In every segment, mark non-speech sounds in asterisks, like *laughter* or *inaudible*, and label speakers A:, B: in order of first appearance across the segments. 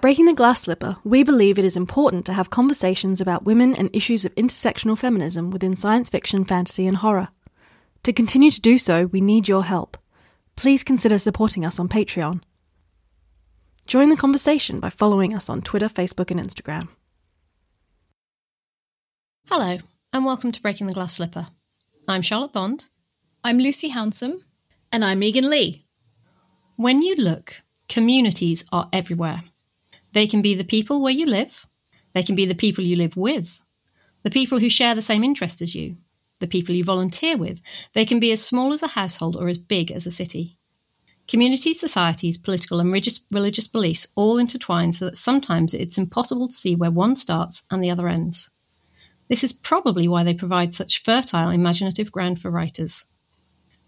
A: At Breaking the Glass Slipper, we believe it is important to have conversations about women and issues of intersectional feminism within science fiction, fantasy, and horror. To continue to do so, we need your help. Please consider supporting us on Patreon. Join the conversation by following us on Twitter, Facebook, and Instagram.
B: Hello, and welcome to Breaking the Glass Slipper. I'm Charlotte Bond.
C: I'm Lucy Hounsom.
D: And I'm Megan Leigh.
B: When you look, communities are everywhere. They can be the people where you live, they can be the people you live with, the people who share the same interest as you, the people you volunteer with. They can be as small as a household or as big as a city. Communities, societies, political and religious, beliefs all intertwine so that sometimes it's impossible to see where one starts and the other ends. This is probably why they provide such fertile imaginative ground for writers.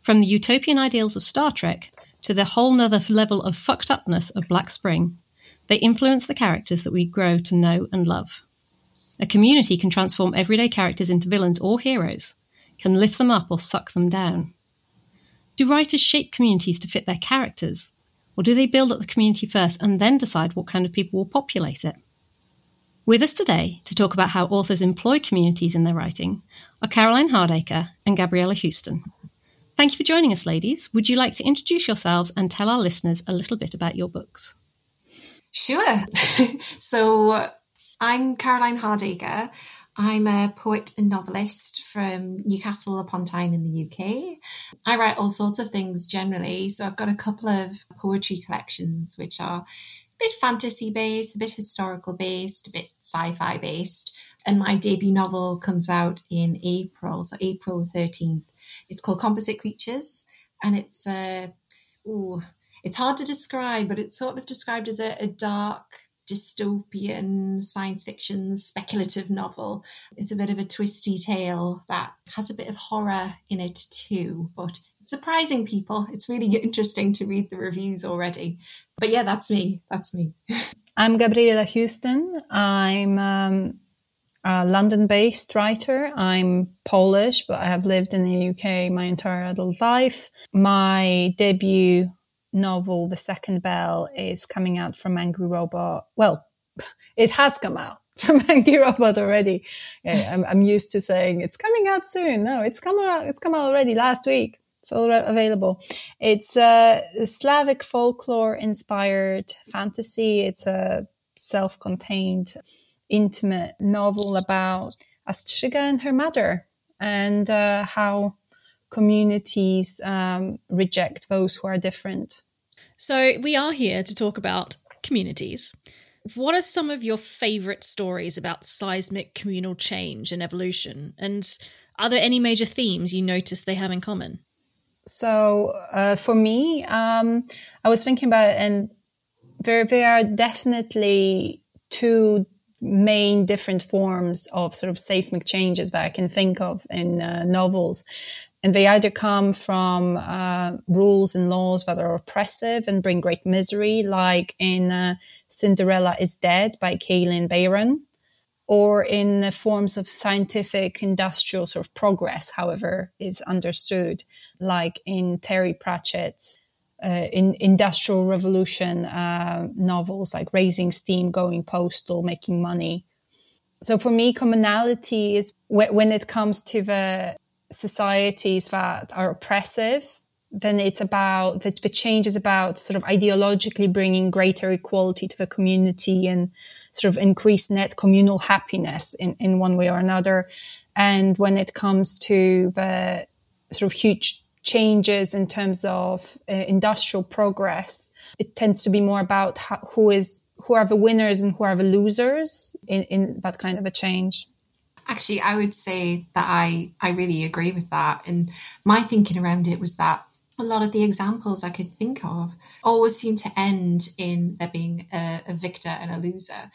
B: From the utopian ideals of Star Trek to the whole nother level of fucked upness of Black Spring, they influence the characters that we grow to know and love. A community can transform everyday characters into villains or heroes, can lift them up or suck them down. Do writers shape communities to fit their characters, or do they build up the community first and then decide what kind of people will populate it? With us today to talk about how authors employ communities in their writing are Caroline Hardaker and Gabriela Houston. Thank you for joining us, ladies. Would you like to introduce yourselves and tell our listeners a little bit about your books?
E: Sure. *laughs* so I'm Caroline Hardaker. I'm a poet and novelist from Newcastle upon Tyne in the UK. I write all sorts of things generally. So I've got a couple of poetry collections which are a bit fantasy based, a bit historical based, a bit sci fi based. And my debut novel comes out in April, so April 13th. It's called Composite Creatures and it's a, ooh, it's hard to describe, but it's sort of described as a, a dark, dystopian science fiction speculative novel. It's a bit of a twisty tale that has a bit of horror in it too, but it's surprising people. It's really *laughs* interesting to read the reviews already. But yeah, that's me. That's me. *laughs*
C: I'm Gabriela Houston. I'm um, a London based writer. I'm Polish, but I have lived in the UK my entire adult life. My debut novel, The Second Bell, is coming out from Angry Robot. Well, *laughs* it has come out *laughs* from Angry Robot already. Yeah, I'm, I'm, used to saying it's coming out soon. No, it's come out. It's come out already last week. It's all available. It's a Slavic folklore inspired fantasy. It's a self-contained, intimate novel about a strzyga and her mother and uh, how communities um, reject those who are different.
D: So, we are here to talk about communities. What are some of your favourite stories about seismic communal change and evolution? And are there any major themes you notice they have in common?
C: So, uh, for me, um, I was thinking about it, and there, there are definitely two main different forms of sort of seismic changes that I can think of in uh, novels. And they either come from uh, rules and laws that are oppressive and bring great misery, like in uh, Cinderella is Dead by Kalynn Bayron, or in the forms of scientific industrial sort of progress, however is understood, like in Terry Pratchett's uh, in industrial revolution uh, novels like raising steam, going postal, making money. So for me, commonality is when it comes to the societies that are oppressive, then it's about the, the change is about sort of ideologically bringing greater equality to the community and sort of increase net communal happiness in, in one way or another. And when it comes to the sort of huge changes in terms of uh, industrial progress, it tends to be more about how, who is who are the winners and who are the losers in, in that kind of a change.
E: Actually, I would say that I, I really agree with that. And my thinking around it was that a lot of the examples I could think of always seem to end in there being a, a victor and a loser.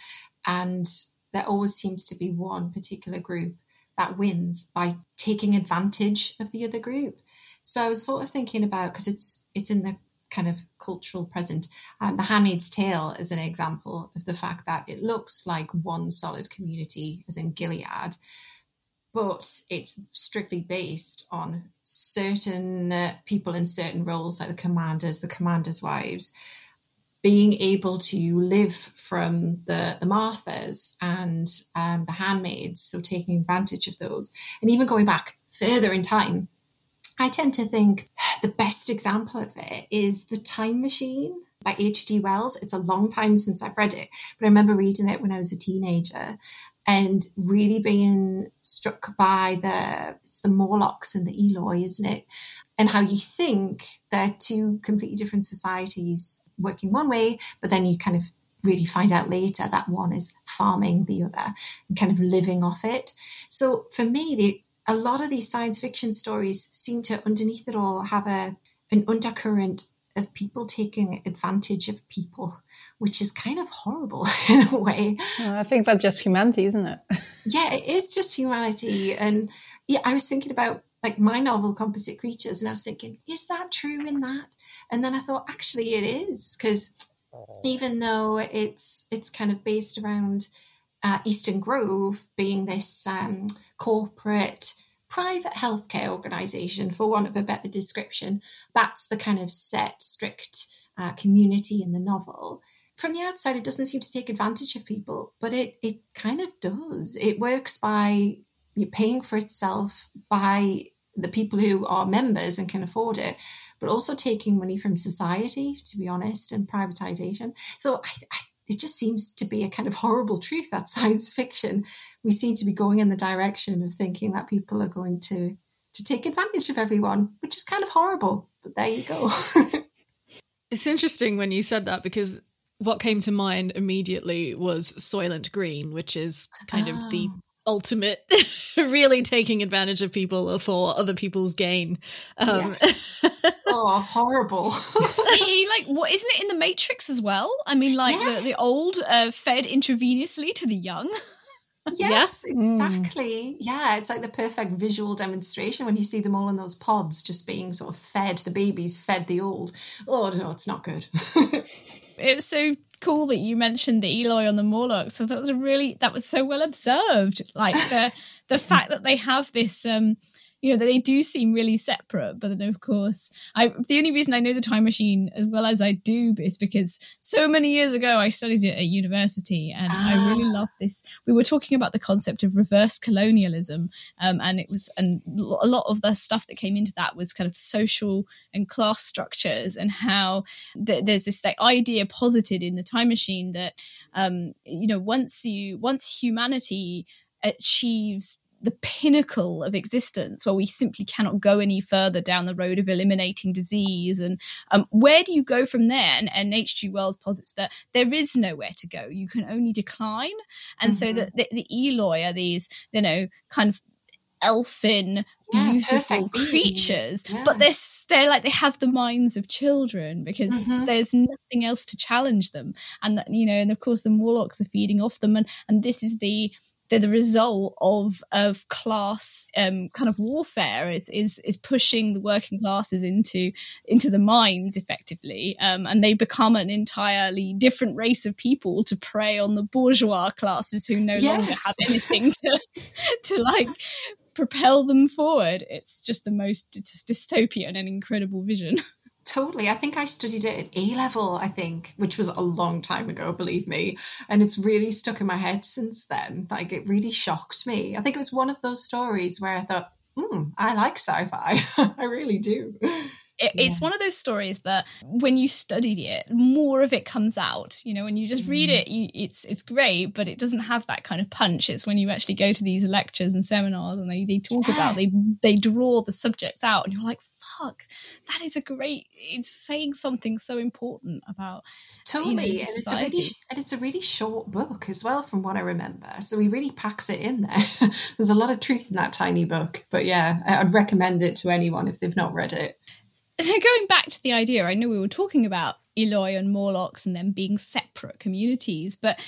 E: And there always seems to be one particular group that wins by taking advantage of the other group. So I was sort of thinking about because it's it's in the kind of cultural present. Um, the Handmaid's Tale is an example of the fact that it looks like one solid community, as in Gilead, but it's strictly based on certain uh, people in certain roles, like the commanders, the commanders' wives, being able to live from the, the Marthas and um, the handmaids, so taking advantage of those, and even going back further in time, I tend to think the best example of it is The Time Machine by H.G. Wells. It's a long time since I've read it, but I remember reading it when I was a teenager and really being struck by the it's the Morlocks and the Eloi, isn't it? And how you think they're two completely different societies working one way, but then you kind of really find out later that one is farming the other and kind of living off it. So for me, the, a lot of these science fiction stories seem to underneath it all have a an undercurrent of people taking advantage of people, which is kind of horrible *laughs* in a way.
C: I think that's just humanity, isn't it? *laughs*
E: yeah, it is just humanity. And yeah, I was thinking about like my novel, Composite Creatures, and I was thinking, is that true in that? And then I thought, actually, it is because even though it's it's kind of based around uh, Eastern Grove being this um, corporate private healthcare organisation, for want of a better description. That's the kind of set, strict uh, community in the novel. From the outside, it doesn't seem to take advantage of people, but it, it kind of does. It works by paying for itself by the people who are members and can afford it, but also taking money from society, to be honest, and privatization. So I, I it just seems to be a kind of horrible truth that *laughs* science fiction we seem to be going in the direction of thinking that people are going to to take advantage of everyone which is kind of horrible but there you go *laughs*
D: it's interesting when you said that because what came to mind immediately was soylent green which is kind oh. of the ah ultimate *laughs* really taking advantage of people for other people's gain um
E: yes. *laughs* oh horrible *laughs*
F: he, like what isn't it in the matrix as well i mean like yes. the, the old uh, fed intravenously to the young
E: Yes, yeah. Hmm. exactly. Mm. Yeah, it's like the perfect visual demonstration when you see them all in those pods just being sort of fed, the babies fed the old. Oh, no, it's not good.
F: it's so cool that you mentioned the Eloi on the Morlocks. So that was a really that was so well observed. Like the *laughs* the fact that they have this um you know that they do seem really separate but then of course i the only reason i know the time machine as well as i do is because so many years ago i studied it at university and ah. i really ah. love this we were talking about the concept of reverse colonialism um, and it was and a lot of the stuff that came into that was kind of social and class structures and how th- there's this like, idea posited in the time machine that um, you know once you once humanity achieves the pinnacle of existence where we simply cannot go any further down the road of eliminating disease. And um, where do you go from there? And, and hg wells posits that there is nowhere to go. You can only decline. And mm-hmm. so the, the, the eloi are these you know kind of elfin yeah, beautiful creatures yeah. but they're they're like they have the minds of children because mm-hmm. there's nothing else to challenge them. And that, you know and of course the morlocks are feeding off them. And and this is the they're the result of of class um, kind of warfare is is is pushing the working classes into into the mines effectively, um, and they become an entirely different race of people to prey on the bourgeois classes who no yes. longer have anything *laughs* to to like propel them forward. It's just the most dystopian and incredible vision. *laughs*
E: Totally. I think I studied it at A level, I think, which was a long time ago, believe me. And it's really stuck in my head since then. Like, it really shocked me. I think it was one of those stories where I thought, hmm, I like sci fi. *laughs* I really do.
F: It, yeah. It's one of those stories that when you studied it, more of it comes out. You know, when you just mm. read it, you, it's it's great, but it doesn't have that kind of punch. It's when you actually go to these lectures and seminars and they, they talk yeah. about they they draw the subjects out, and you're like, fuck, that is a great. It's saying something so important about
E: totally, you know, and it's a really and it's a really short book as well, from what I remember. So he really packs it in there. *laughs* There's a lot of truth in that tiny book, but yeah, I'd recommend it to anyone if they've not read it. *laughs*
F: So going back to the idea, I know we were talking about Eloi and Morlocks and them being separate communities, but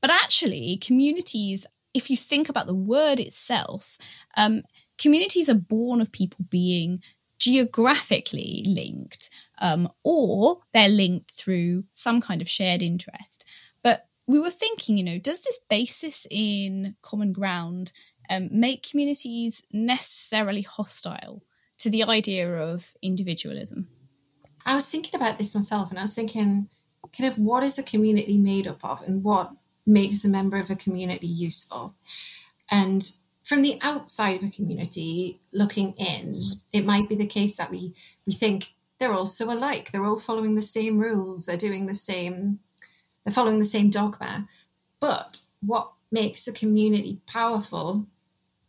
F: but actually communities if you think about the word itself, um, communities are born of people being geographically linked, um, or they're linked through some kind of shared interest. But we were thinking, you know, does this basis in common ground um, make communities necessarily hostile to the idea of individualism?
E: I was thinking about this myself, and I was thinking, kind of what is a community made up of and what makes a member of a community useful. And from the outside of a community looking in, it might be the case that we, we think they're all so alike. They're all following the same rules. They're doing the same, they're following the same dogma. But what makes a community powerful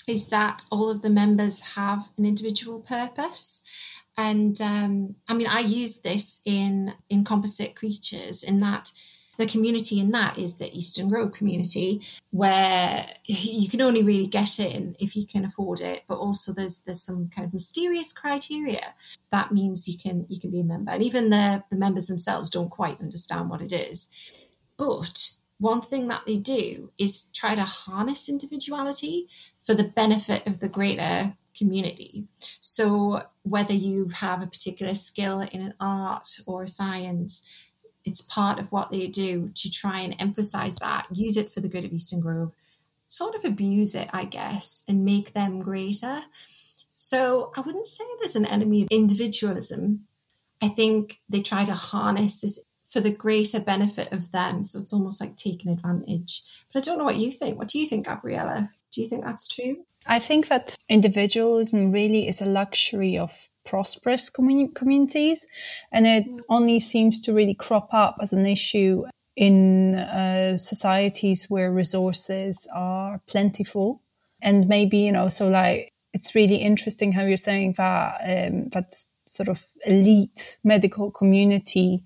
E: is that all of the members have an individual purpose. And um, I mean, I use this in in composite creatures in that the community in that is the Eastern Grove community, where you can only really get in if you can afford it. But also, there's there's some kind of mysterious criteria that means you can you can be a member, and even the the members themselves don't quite understand what it is. But one thing that they do is try to harness individuality for the benefit of the greater community. So, whether you have a particular skill in an art or a science, it's part of what they do to try and emphasize that, use it for the good of Eastern Grove, sort of abuse it, I guess, and make them greater. So, I wouldn't say there's an enemy of individualism. I think they try to harness this for the greater benefit of them. So it's almost like taking advantage. But I don't know what you think. What do you think, Gabriela? Do you think that's true?
C: I think that individualism really is a luxury of prosperous communi- communities, and it only seems to really crop up as an issue in uh, societies where resources are plentiful. And maybe, you know, so like it's really interesting how you're saying that um, that sort of elite medical community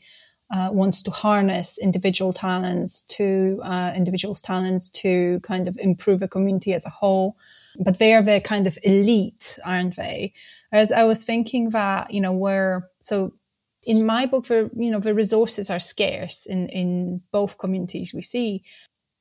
C: uh, wants to harness individual talents to uh, individuals' talents to kind of improve a community as a whole. But they are the kind of elite, aren't they? Whereas I was thinking that, you know, where, so in my book, the, you know, the resources are scarce in, in both communities we see.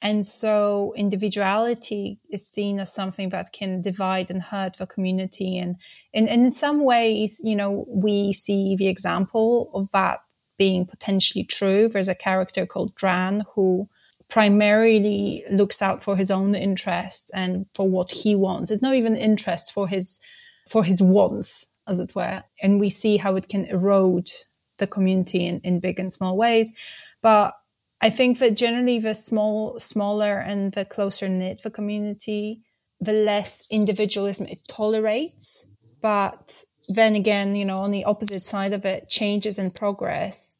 C: And so individuality is seen as something that can divide and hurt the community. And, and, and in some ways, you know, we see the example of that being potentially true. There's a character called Dran who primarily looks out for his own interests and for what he wants. It's not even interest for his for his wants, as it were. And we see how it can erode the community in, in big and small ways. But I think that generally the small smaller and the closer knit the community, the less individualism it tolerates. But then again, you know, on the opposite side of it, changes and progress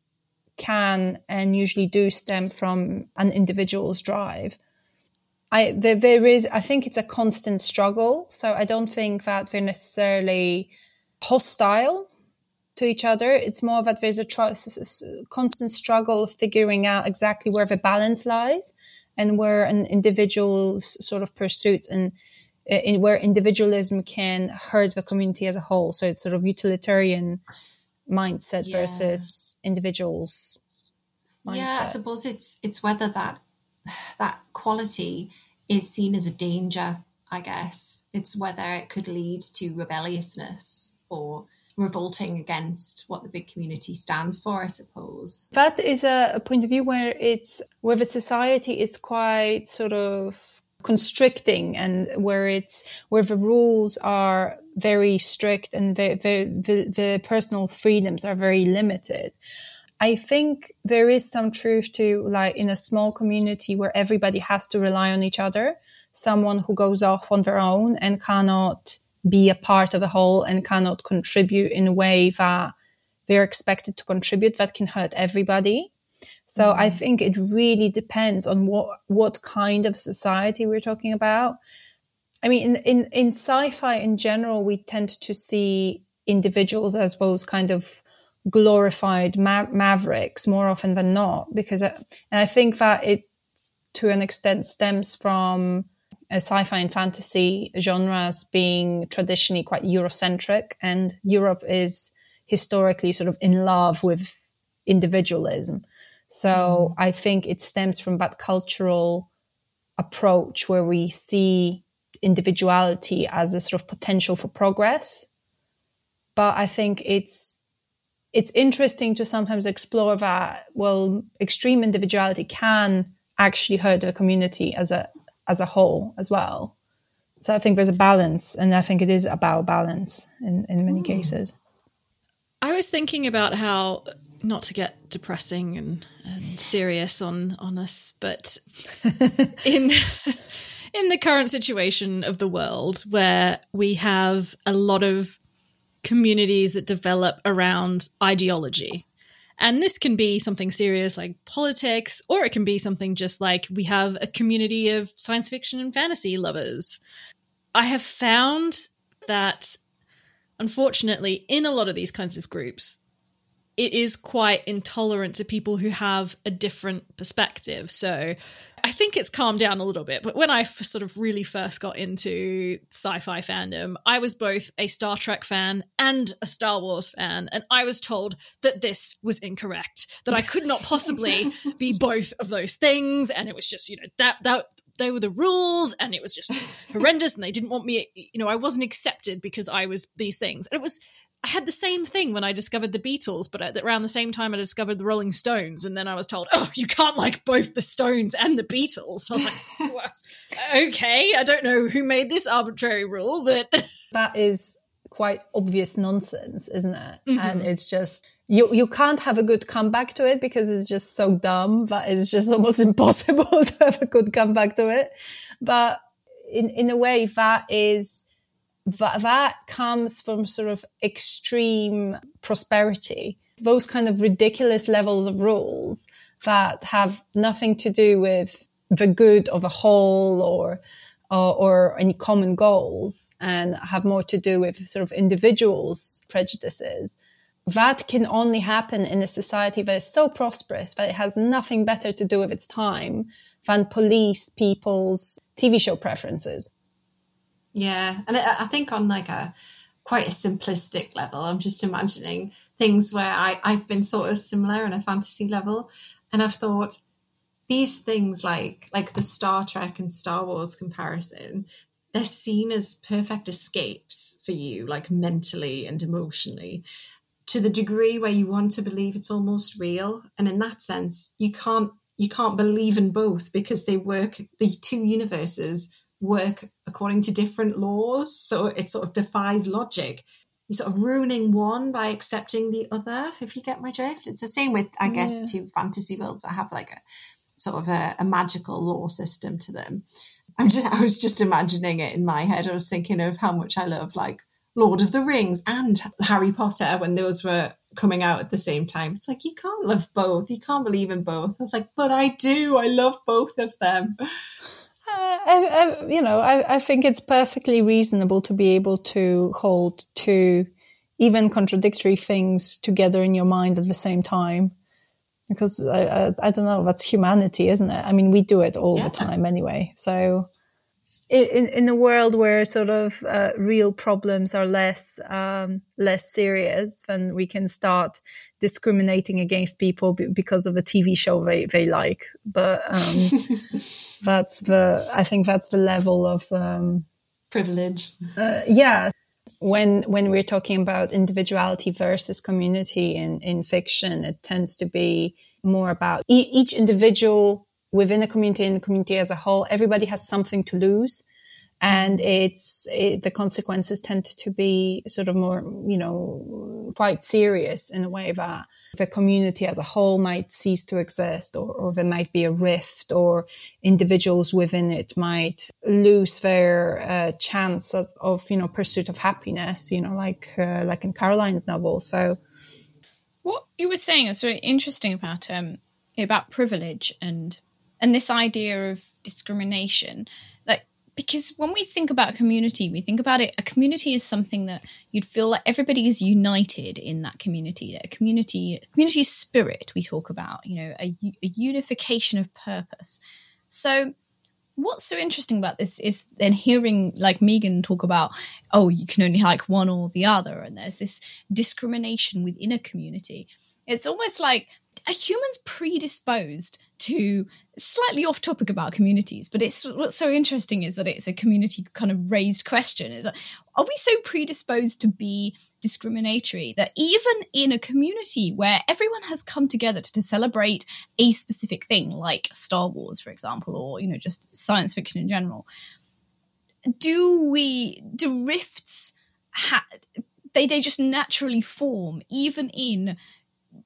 C: can and usually do stem from an individual's drive. I there, there is I think it's a constant struggle. So I don't think that they're necessarily hostile to each other. It's more that there's a tr- constant struggle of figuring out exactly where the balance lies and where an individual's sort of pursuits and in where individualism can hurt the community as a whole. So it's sort of utilitarian mindset yeah. versus individuals.
E: Mindset. Yeah, I suppose it's it's whether that that quality is seen as a danger. I guess it's whether it could lead to rebelliousness or revolting against what the big community stands for, I suppose.
C: That is a, a point of view where it's where the society is quite sort of constricting and where it's where the rules are very strict and the, the, the, the personal freedoms are very limited. I think there is some truth to like in a small community where everybody has to rely on each other, someone who goes off on their own and cannot be a part of a whole and cannot contribute in a way that they're expected to contribute that can hurt everybody. So mm-hmm. I think it really depends on what what kind of society we're talking about. I mean, in, in, in sci-fi in general, we tend to see individuals as those kind of glorified ma- mavericks more often than not, because, uh, and I think that it to an extent stems from a sci-fi and fantasy genres being traditionally quite Eurocentric and Europe is historically sort of in love with individualism. So. I think it stems from that cultural approach where we see individuality as a sort of potential for progress. But I think it's it's interesting to sometimes explore that well extreme individuality can actually hurt the community as a as a whole as well. So I think there's a balance and I think it is about balance in, in many mm. cases.
D: I was thinking about how not to get depressing and, and serious on on us, but *laughs* in *laughs* in the current situation of the world where we have a lot of communities that develop around ideology. And this can be something serious like politics, or it can be something just like we have a community of science fiction and fantasy lovers. I have found that, unfortunately, in a lot of these kinds of groups, it is quite intolerant to people who have a different perspective. So I think it's calmed down a little bit. But when I f- sort of really first got into sci fi fandom, I was both a Star Trek fan and a Star Wars fan. And I was told that this was incorrect, that I could not possibly *laughs* be both of those things. And it was just, you know, that, that, they were the rules and it was just *laughs* horrendous and they didn't want me you know i wasn't accepted because i was these things and it was I had the same thing when I discovered the Beatles, but at, around the same time I discovered the Rolling Stones, and then I was told, "Oh, you can't like both the Stones and the Beatles." And I was like, *laughs* well, "Okay, I don't know who made this arbitrary rule, but *laughs*
C: that is quite obvious nonsense, isn't it? Mm-hmm. And it's just you you can't have a good comeback to it because it's just so dumb that it's just *laughs* almost impossible *laughs* to have a good comeback to it. But in in a way, that is that, that comes from sort of extreme prosperity. Those kind of ridiculous levels of rules that have nothing to do with the good of a whole or, or, or any common goals and have more to do with sort of individuals' prejudices. That can only happen in a society that is so prosperous that it has nothing better to do with its time than police people's TV show preferences.
E: Yeah, and I, I think on like a quite a simplistic level, I'm just imagining things where I, I've been sort of similar on a fantasy level, and I've thought these things like like the Star Trek and Star Wars comparison, they're seen as perfect escapes for you, like mentally and emotionally, to the degree where you want to believe it's almost real. And in that sense, you can't you can't believe in both because they work the two universes work according to different laws. So it sort of defies logic. You're sort of ruining one by accepting the other, if you get my drift. It's the same with, I guess, yeah. two fantasy worlds that have like a sort of a, a magical law system to them. I'm just, I was just imagining it in my head. I was thinking of how much I love like Lord of the Rings and Harry Potter when those were coming out at the same time. It's like you can't love both. You can't believe in both. I was like, but I do. I love both of them.
C: Uh, I, I, you know, I, I think it's perfectly reasonable to be able to hold two even contradictory things together in your mind at the same time. Because I, I, I don't know, that's humanity, isn't it? I mean, we do it all yeah. the time anyway. So in, in a world where sort of uh, real problems are less um, less serious, then we can start discriminating against people b- because of a TV show they, they like. But um, *laughs* that's the, I think that's the level of um,
E: privilege.
C: Uh, yeah. When, when we're talking about individuality versus community in, in fiction, it tends to be more about e- each individual within a community and the community as a whole. Everybody has something to lose and it's it, the consequences tend to be sort of more you know quite serious in a way that the community as a whole might cease to exist or, or there might be a rift or individuals within it might lose their uh, chance of, of, you know pursuit of happiness you know like uh, like in caroline's novel so
F: what you were saying is really interesting about um about privilege and and this idea of discrimination like because when we think about community, we think about it, a community is something that you'd feel like everybody is united in that community, a community, community spirit we talk about, you know, a, a unification of purpose. So what's so interesting about this is then hearing like Megan talk about, oh, you can only like one or the other, and there's this discrimination within a community. It's almost like a human's predisposed to slightly off topic about communities, but it's what's so interesting is that it's a community kind of raised question. Is that are we so predisposed to be discriminatory that even in a community where everyone has come together to, to celebrate a specific thing, like Star Wars, for example, or you know just science fiction in general, do we do rifts ha- they they just naturally form even in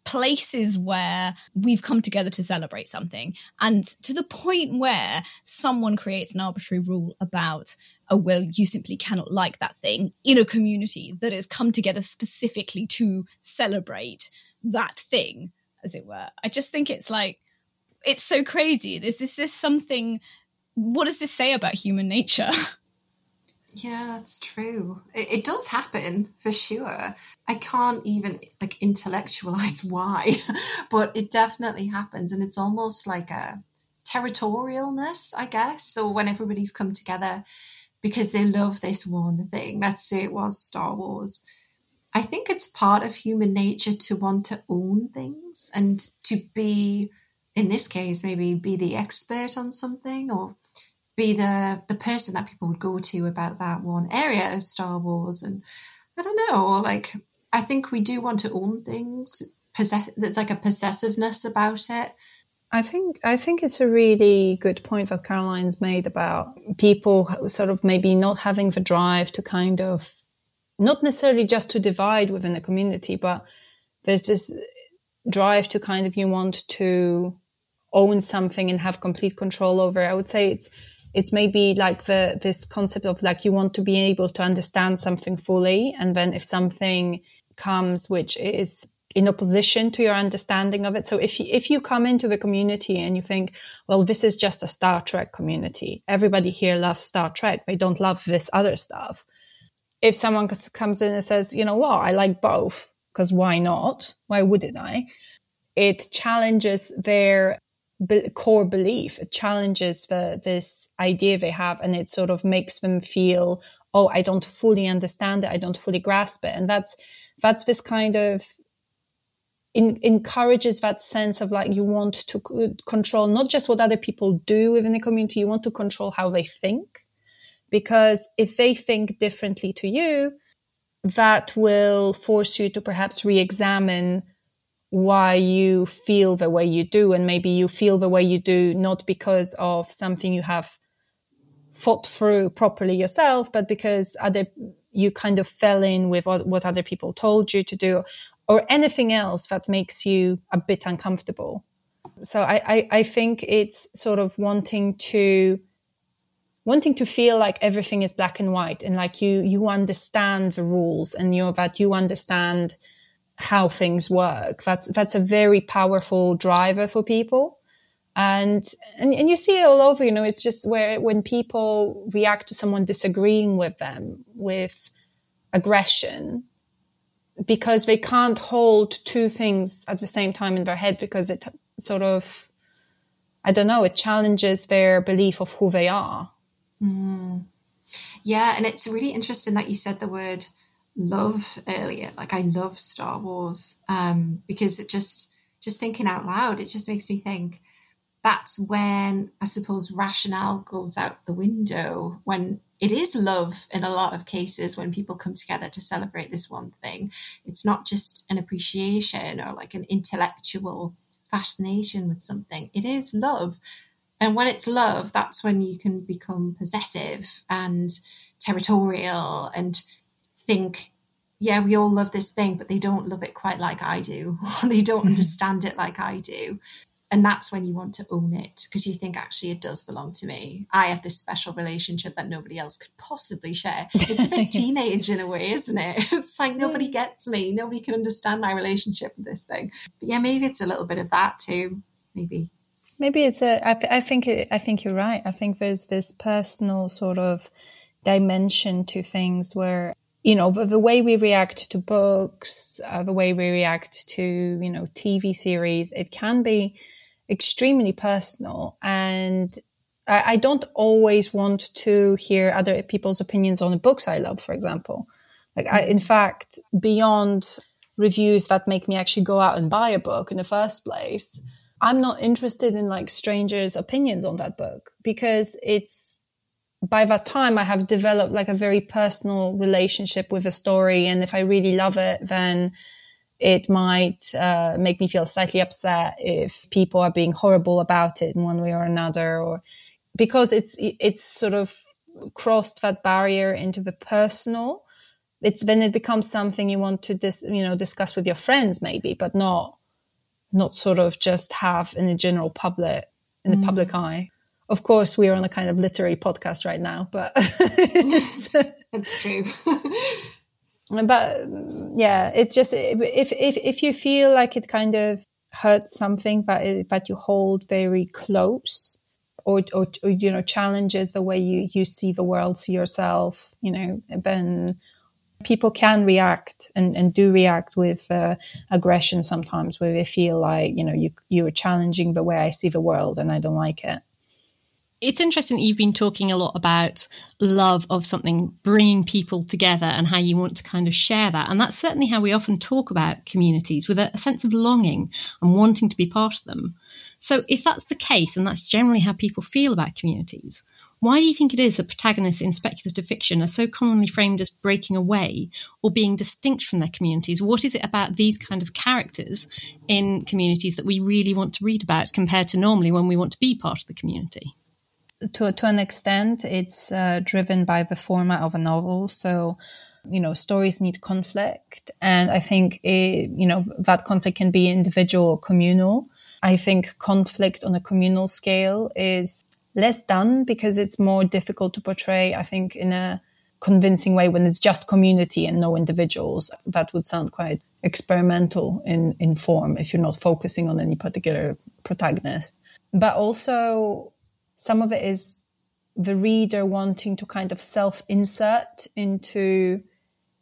F: places where we've come together to celebrate something. And to the point where someone creates an arbitrary rule about oh well you simply cannot like that thing in a community that has come together specifically to celebrate that thing as it were. I just think it's like it's so crazy. This is this something what does this say about human nature *laughs*
E: Yeah, that's true. It, it, does happen for sure. I can't even like intellectualize *laughs* why, but it definitely happens, and it's almost like a territorialness, I guess. So when everybody's come together because they love this one thing, let's say it was Star Wars. I think it's part of human nature to want to own things and to be, in this case, maybe be the expert on something or be the the person that people would go to about that one area of Star Wars. And I don't know, like I think we do want to own things. Possess like a possessiveness about it.
C: I think I think it's a really good point that Caroline's made about people sort of maybe not having the drive to kind of not necessarily just to divide within the community, but there's this drive to kind of you want to own something and have complete control over. I would say it's it's maybe like the this concept of like you want to be able to understand something fully and then if something comes which is in opposition to your understanding of it. So if you, if you come into the community and you think well this is just a star trek community everybody here loves star trek they don't love this other stuff. If someone comes in and says you know what? I like both because why not? Why wouldn't i? It challenges their core belief. It challenges the, this idea they have and it sort of makes them feel, oh, I don't fully understand it. I don't fully grasp it. And that's, that's this kind of in, encourages that sense of like you want to c- control not just what other people do within the community, you want to control how they think. Because if they think differently to you, that will force you to perhaps re-examine why you feel the way you do. And maybe you feel the way you do not because of something you have thought through properly yourself, but because other, you kind of fell in with what, what other people told you to do or anything else that makes you a bit uncomfortable. So I, I, I think it's sort of wanting to, wanting to feel like everything is black and white and like you, you understand the rules and you're that you understand how things work. That's, that's a very powerful driver for people. And, and, and you see it all over, you know, it's just where when people react to someone disagreeing with them with aggression, because they can't hold two things at the same time in their head because it sort of, I don't know, it challenges their belief of who they are.
E: Mm. Yeah. And it's really interesting that you said the word love earlier. Like I love Star Wars um, because it just just thinking out loud, it just makes me think. That's when I suppose rationale goes out the window when it is love in a lot of cases when people come together to celebrate this one thing. It's not just an appreciation or like an intellectual fascination with something. It is love. And when it's love, that's when you can become possessive and territorial and think, yeah, we all love this thing, but they don't love it quite like I do. *laughs* they don't mm-hmm. understand it like I do. And that's when you want to own it because you think actually it does belong to me. I have this special relationship that nobody else could possibly share. It's a bit *laughs* teenage in a way, isn't it? *laughs* It's like nobody gets me. Nobody can understand my relationship with this thing. But yeah, maybe it's a little bit of that too. Maybe.
C: Maybe it's a. I, I think. It, I think you're right. I think there's this personal sort of dimension to things where you know, the, the, way we react to books, uh, the way we react to, you know, TV series, it can be extremely personal. And I, I don't always want to hear other people's opinions on the books I love, for example. Like, I, in fact, beyond reviews that make me actually go out and buy a book in the first place, I'm not interested in like strangers' opinions on that book because it's, by that time, I have developed like a very personal relationship with a story. And if I really love it, then it might uh, make me feel slightly upset if people are being horrible about it in one way or another, or because it's it's sort of crossed that barrier into the personal. It's then it becomes something you want to dis, you know discuss with your friends maybe, but not not sort of just have in the general public in the mm. public eye. Of course, we are on a kind of literary podcast right now, but *laughs*
E: it's true. *laughs*
C: but yeah, it just if if if you feel like it kind of hurts something, but it, but you hold very close, or, or, or you know challenges the way you you see the world, see yourself, you know, then people can react and, and do react with uh, aggression sometimes where they feel like you know you you are challenging the way I see the world and I don't like it.
B: It's interesting that you've been talking a lot about love of something bringing people together and how you want to kind of share that. And that's certainly how we often talk about communities with a, a sense of longing and wanting to be part of them. So, if that's the case, and that's generally how people feel about communities, why do you think it is that protagonists in speculative fiction are so commonly framed as breaking away or being distinct from their communities? What is it about these kind of characters in communities that we really want to read about compared to normally when we want to be part of the community?
C: To, to an extent, it's uh, driven by the format of a novel. So, you know, stories need conflict. And I think, it, you know, that conflict can be individual or communal. I think conflict on a communal scale is less done because it's more difficult to portray, I think, in a convincing way when it's just community and no individuals. That would sound quite experimental in, in form if you're not focusing on any particular protagonist. But also, some of it is the reader wanting to kind of self insert into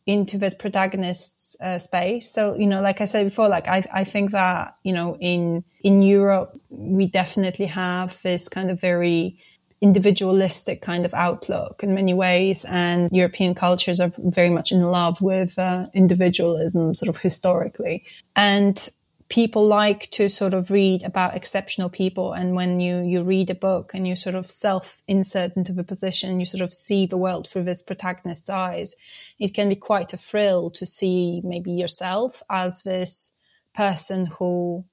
C: into the protagonist's uh, space. So, you know, like I said before, like I, I think that, you know, in, in Europe, we definitely have this kind of very individualistic kind of outlook in many ways. And European cultures are very much in love with uh, individualism sort of historically. And people like to sort of read about exceptional people. And when you, you read a book and you sort of self insert into the position, you sort of see the world through this protagonist's eyes, it can be quite a thrill to see maybe yourself as this person who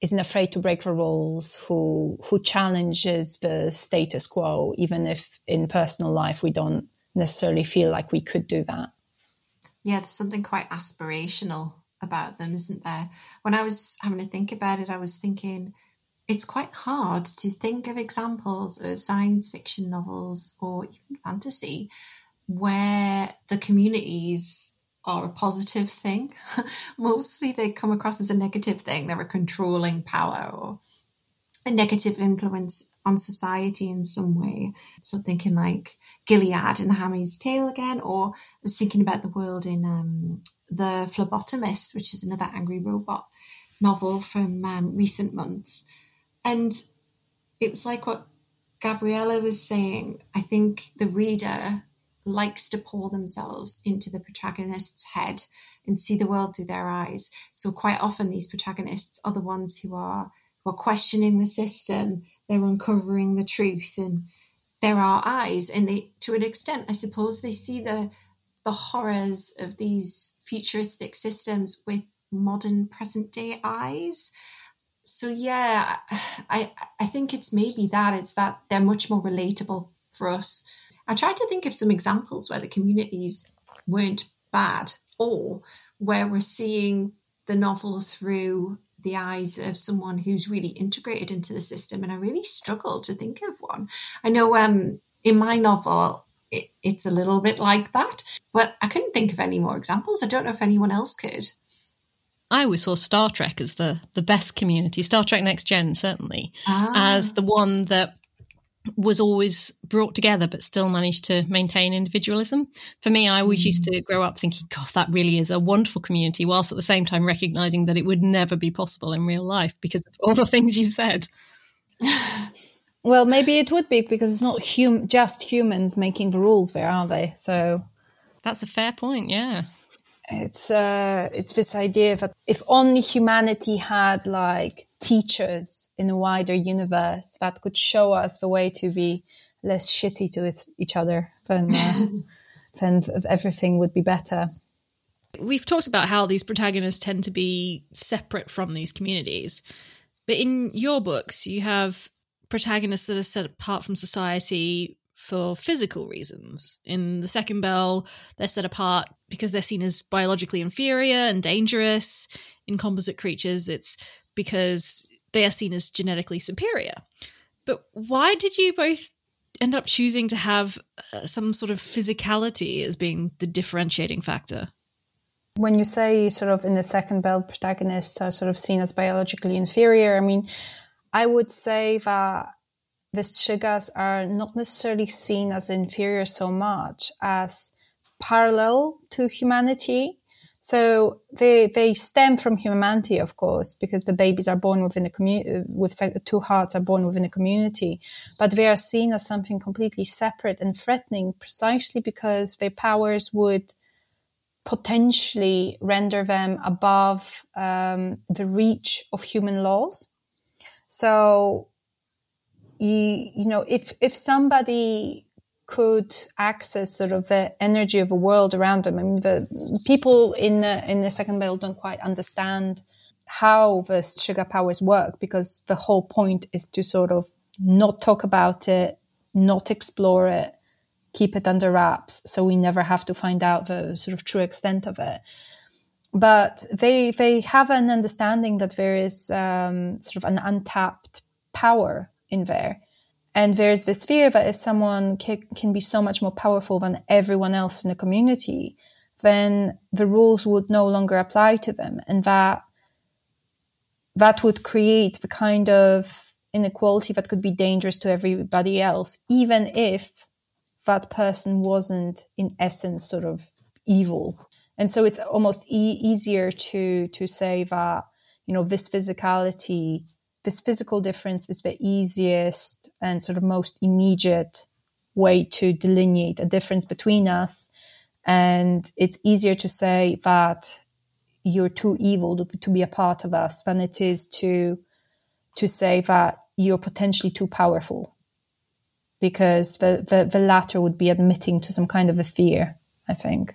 C: isn't afraid to break the rules, who, who challenges the status quo, even if in personal life we don't necessarily feel like we could do that.
E: Yeah, there's something quite aspirational about them, isn't there? When I was having to think about it, I was thinking it's quite hard to think of examples of science fiction novels or even fantasy where the communities are a positive thing. *laughs* Mostly they come across as a negative thing. They're a controlling power or a negative influence on society in some way. So thinking like Gilead in The Handmaid's Tale again, or I was thinking about the world in um, The Phlebotomist, which is another angry robot novel from um, recent months. And it was like what Gabriela was saying. I think the reader likes to pour themselves into the protagonist's head and see the world through their eyes. So quite often these protagonists are the ones who are who are questioning the system, they're uncovering the truth and there are eyes and they to an extent I suppose they see the the horrors of these futuristic systems with modern present day eyes. So yeah, I I think it's maybe that it's that they're much more relatable for us. I tried to think of some examples where the communities weren't bad or where we're seeing the novel through the eyes of someone who's really integrated into the system and I really struggled to think of one. I know um in my novel it, it's a little bit like that, but I couldn't think of any more examples. I don't know if anyone else could.
B: I always saw Star Trek as the the best community, Star Trek Next Gen certainly, ah. as the one that was always brought together but still managed to maintain individualism. For me, I always used to grow up thinking, God, that really is a wonderful community, whilst at the same time recognizing that it would never be possible in real life because of all the *laughs* things you've said. *laughs*
C: well, maybe it would be because it's not hum- just humans making the rules there, are they? So
B: that's a fair point, yeah
C: it's uh, it's this idea that if only humanity had like teachers in a wider universe that could show us the way to be less shitty to each other, then uh, *laughs* then everything would be better.
D: We've talked about how these protagonists tend to be separate from these communities, but in your books, you have protagonists that are set apart from society for physical reasons. In the second bell, they're set apart because they're seen as biologically inferior and dangerous. In composite creatures, it's because they are seen as genetically superior. But why did you both end up choosing to have uh, some sort of physicality as being the differentiating factor?
C: When you say sort of in the second bell protagonists are sort of seen as biologically inferior, I mean, I would say that the Strzygas are not necessarily seen as inferior so much as parallel to humanity. So they they stem from humanity, of course, because the babies are born within the community, with two hearts are born within a community, but they are seen as something completely separate and threatening, precisely because their powers would potentially render them above um, the reach of human laws. So, you, you know, if if somebody could access sort of the energy of the world around them. I mean, the people in the, in the second bell don't quite understand how the strzyga powers work because the whole point is to sort of not talk about it, not explore it, keep it under wraps, so we never have to find out the sort of true extent of it. But they they have an understanding that there is um, sort of an untapped power in there and there's this fear that if someone can, can be so much more powerful than everyone else in the community, then the rules would no longer apply to them. And that, that would create the kind of inequality that could be dangerous to everybody else, even if that person wasn't in essence sort of evil. And so it's almost e- easier to, to say that, you know, this physicality this physical difference is the easiest and sort of most immediate way to delineate a difference between us. And it's easier to say that you're too evil to, to be a part of us than it is to, to say that you're potentially too powerful because the, the, the latter would be admitting to some kind of a fear, I think.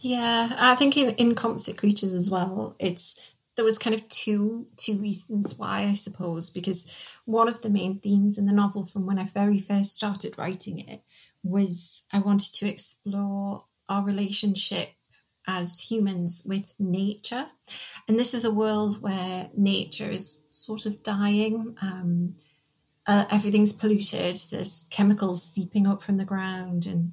E: Yeah, I think in, in composite creatures as well, it's there was kind of two two reasons why I suppose because one of the main themes in the novel from when I very first started writing it was I wanted to explore our relationship as humans with nature. And this is a world where nature is sort of dying um, uh, everything's polluted there's chemicals seeping up from the ground and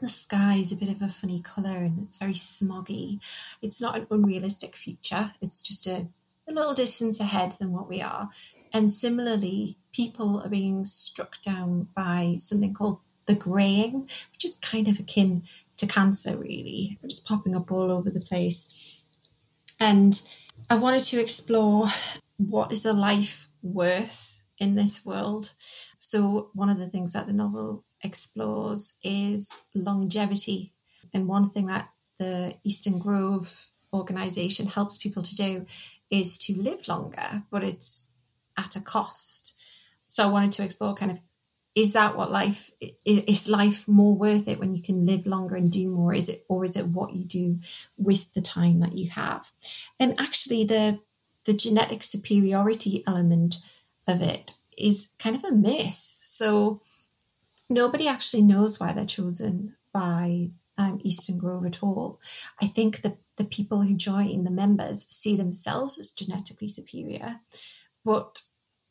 E: the sky is a bit of a funny colour and it's very smoggy. It's not an unrealistic future, it's just a, a little distance ahead than what we are. And similarly, people are being struck down by something called the greying, which is kind of akin to cancer, really. It's popping up all over the place. And I wanted to explore what is a life worth in this world. So, one of the things that the novel explores is longevity. And one thing that the Eastern Grove organization helps people to do is to live longer, but it's at a cost. So I wanted to explore kind of is that what life is, is life more worth it when you can live longer and do more is it or is it what you do with the time that you have and actually the the genetic superiority element of it is kind of a myth so nobody actually knows why they're chosen by um, Eastern Grove at all. I think the, the people who join, the members, see themselves as genetically superior, but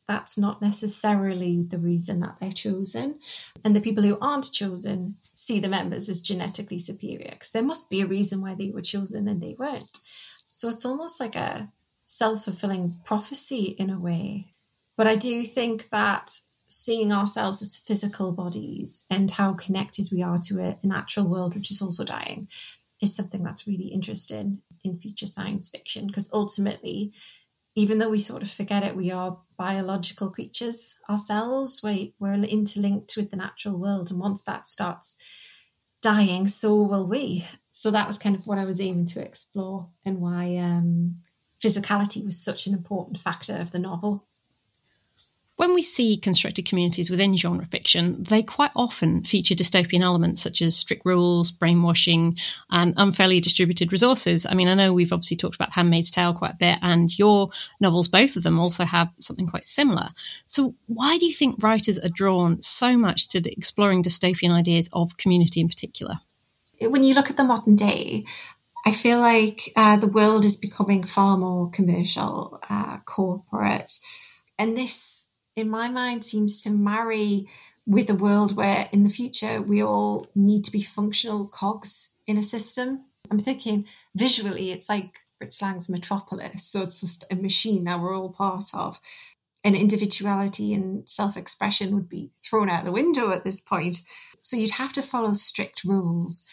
E: that's not necessarily the reason that they're chosen. And the people who aren't chosen see the members as genetically superior because there must be a reason why they were chosen and they weren't. So it's almost like a self fulfilling prophecy in a way. But I do think that seeing ourselves as physical bodies and how connected we are to a, natural world which is also dying is something that's really interesting in future science fiction. Because ultimately even though we sort of forget it we are biological creatures ourselves. We, we're interlinked with the natural world. And once that starts dying so will we. So that was kind of what i was aiming to explore and why um, physicality was such an important factor of the novel
B: when we see constructed communities within genre fiction, they quite often feature dystopian elements such as strict rules, brainwashing, and unfairly distributed resources. I mean, I know we've obviously talked about Handmaid's Tale quite a bit, and your novels, both of them, also have something quite similar. So, why do you think writers are drawn so much to exploring dystopian ideas of community in particular?
E: When you look at the modern day, I feel like uh, the world is becoming far more commercial, uh, corporate. And this, in my mind, seems to marry with a world where in the future we all need to be functional cogs in a system. I'm thinking visually, it's like Fritz Lang's Metropolis. So it's just a machine that we're all part of. And individuality and self expression would be thrown out the window at this point. So you'd have to follow strict rules.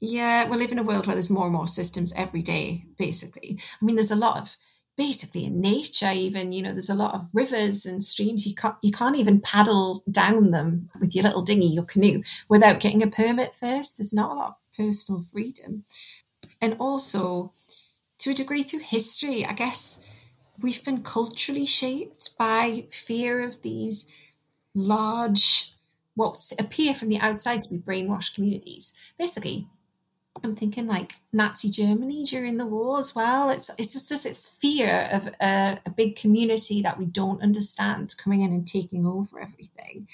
E: Yeah, we live in a world where there's more and more systems every day, basically. I mean, there's a lot of basically in nature even you know there's a lot of rivers and streams. You can't you can't even paddle down them with your little dinghy your canoe without getting a permit first. There's not a lot of personal freedom. And also to a degree through history i guess we've been culturally shaped by fear of these large what appear from the outside to be brainwashed communities. Basically I'm thinking like Nazi Germany during the war as well. It's it's just this it's fear of a, a, big community that we don't understand coming in and taking over everything.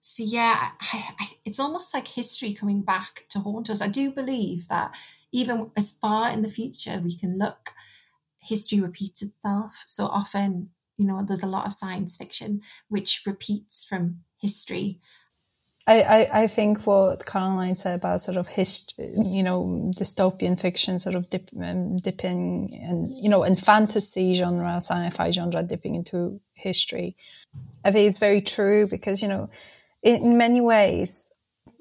E: So yeah, I, I, it's almost like history coming back to haunt us. I do believe that even as far in the future we can look, history repeats itself. So often, you know, there's a lot of science fiction which repeats from history
C: I, I, I think what Caroline said about sort of history, you know, dystopian fiction, sort of dip, um, dipping and, you know, and fantasy genre, sci-fi genre dipping into history. I think it's very true because, you know, in, in many ways,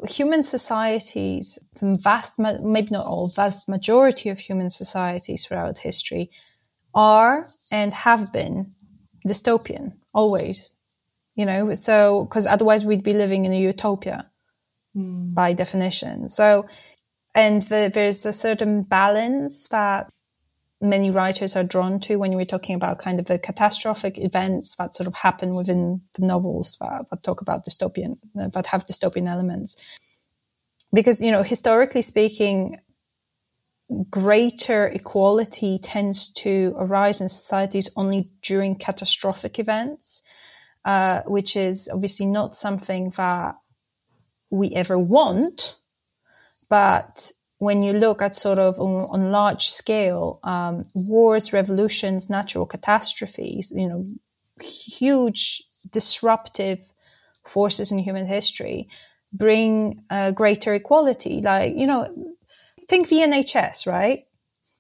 C: human societies, the vast, maybe not all, vast majority of human societies throughout history are and have been dystopian always you know, so, cause otherwise we'd be living in a utopia mm. by definition. So, and the, there's a certain balance that many writers are drawn to when we're talking about kind of the catastrophic events that sort of happen within the novels that, that talk about dystopian, that have dystopian elements. Because, you know, historically speaking, greater equality tends to arise in societies only during catastrophic events. Uh, which is obviously not something that we ever want. But when you look at sort of on, on large scale, um, wars, revolutions, natural catastrophes, you know, huge disruptive forces in human history bring uh, greater equality. Like, you know, think the NHS, right?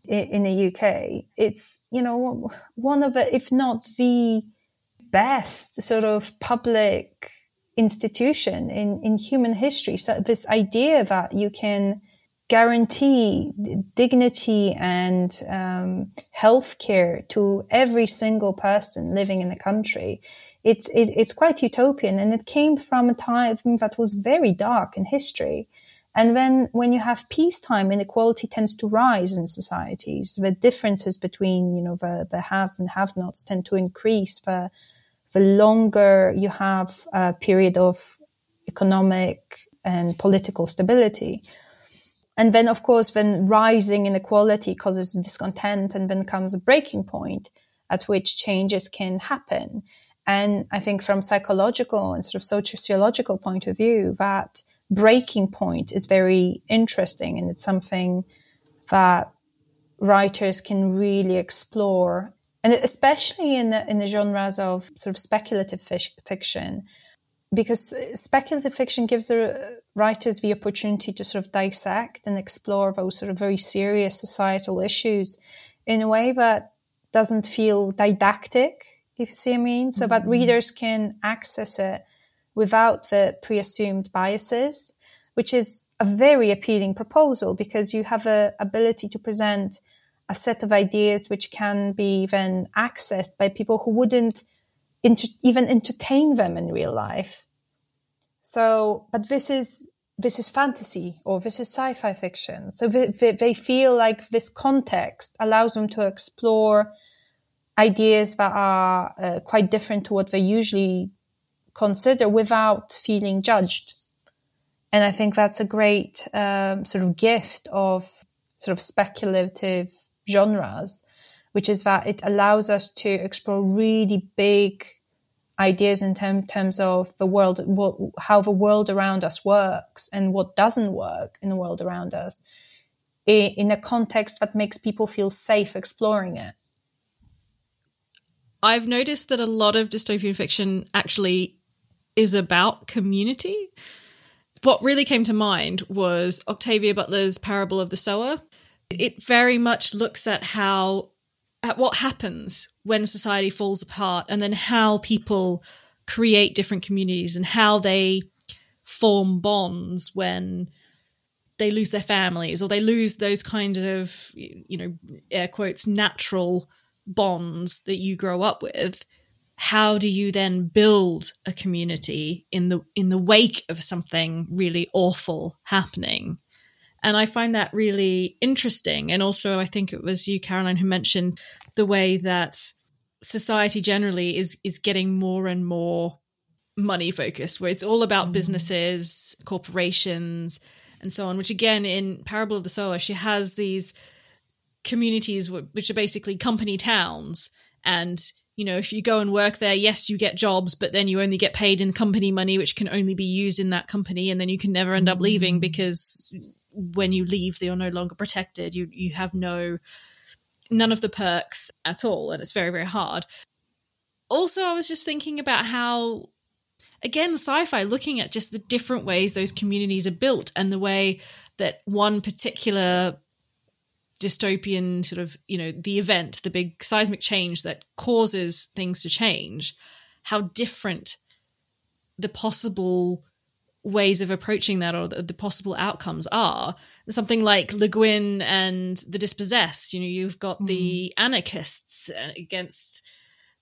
C: In, the UK, it's, you know, one of the, if not the best sort of public institution in, in human history. So this idea that you can guarantee dignity and um, health care to every single person living in the country. It's, it, it's quite utopian and it came from a time that was very dark in history. And then when you have peacetime, inequality tends to rise in societies. The differences between, you know, the, the haves and have-nots tend to increase. The, the longer you have a period of economic and political stability. And then, of course, when rising inequality causes discontent and then comes a breaking point at which changes can happen. And I think from psychological and sort of sociological point of view, that breaking point is very interesting. And it's something that writers can really explore and especially in the, in the genres of sort of speculative fiction, because speculative fiction gives the writers the opportunity to sort of dissect and explore those sort of very serious societal issues in a way that doesn't feel didactic, if you see what I mean. So mm-hmm. that readers can access it without the pre-assumed biases, which is a very appealing proposal because you have a ability to present a set of ideas which can be even accessed by people who wouldn't inter- even entertain them in real life. So, but this is, this is fantasy or this is sci-fi fiction. So they, they, they feel like this context allows them to explore ideas that are uh, quite different to what they usually consider without feeling judged. And I think that's a great um, sort of gift of sort of speculative genres, which is that it allows us to explore really big ideas in term, terms of the world, what, how the world around us works and what doesn't work in the world around us in a context that makes people feel safe exploring it.
D: I've noticed that a lot of dystopian fiction actually is about community. What really came to mind was Octavia Butler's Parable of the Sower. It very much looks at how at what happens when society falls apart and then how people create different communities and how they form bonds when they lose their families or they lose those kind of you know air quotes natural bonds that you grow up with. How do you then build a community in the in the wake of something really awful happening and i find that really interesting and also i think it was you caroline who mentioned the way that society generally is is getting more and more money focused where it's all about mm. businesses corporations and so on which again in parable of the sower she has these communities which are basically company towns and you know if you go and work there yes you get jobs but then you only get paid in company money which can only be used in that company and then you can never end up leaving mm. because when you leave they are no longer protected. You you have no none of the perks at all and it's very very hard. Also i was just thinking about how again sci-fi looking at just the different ways those communities are built and the way that one particular dystopian sort of you know the event the big seismic change that causes things to change how different the possible ways of approaching that or the, the possible outcomes are something like Le Guin and the dispossessed you know you've got mm. the anarchists uh, against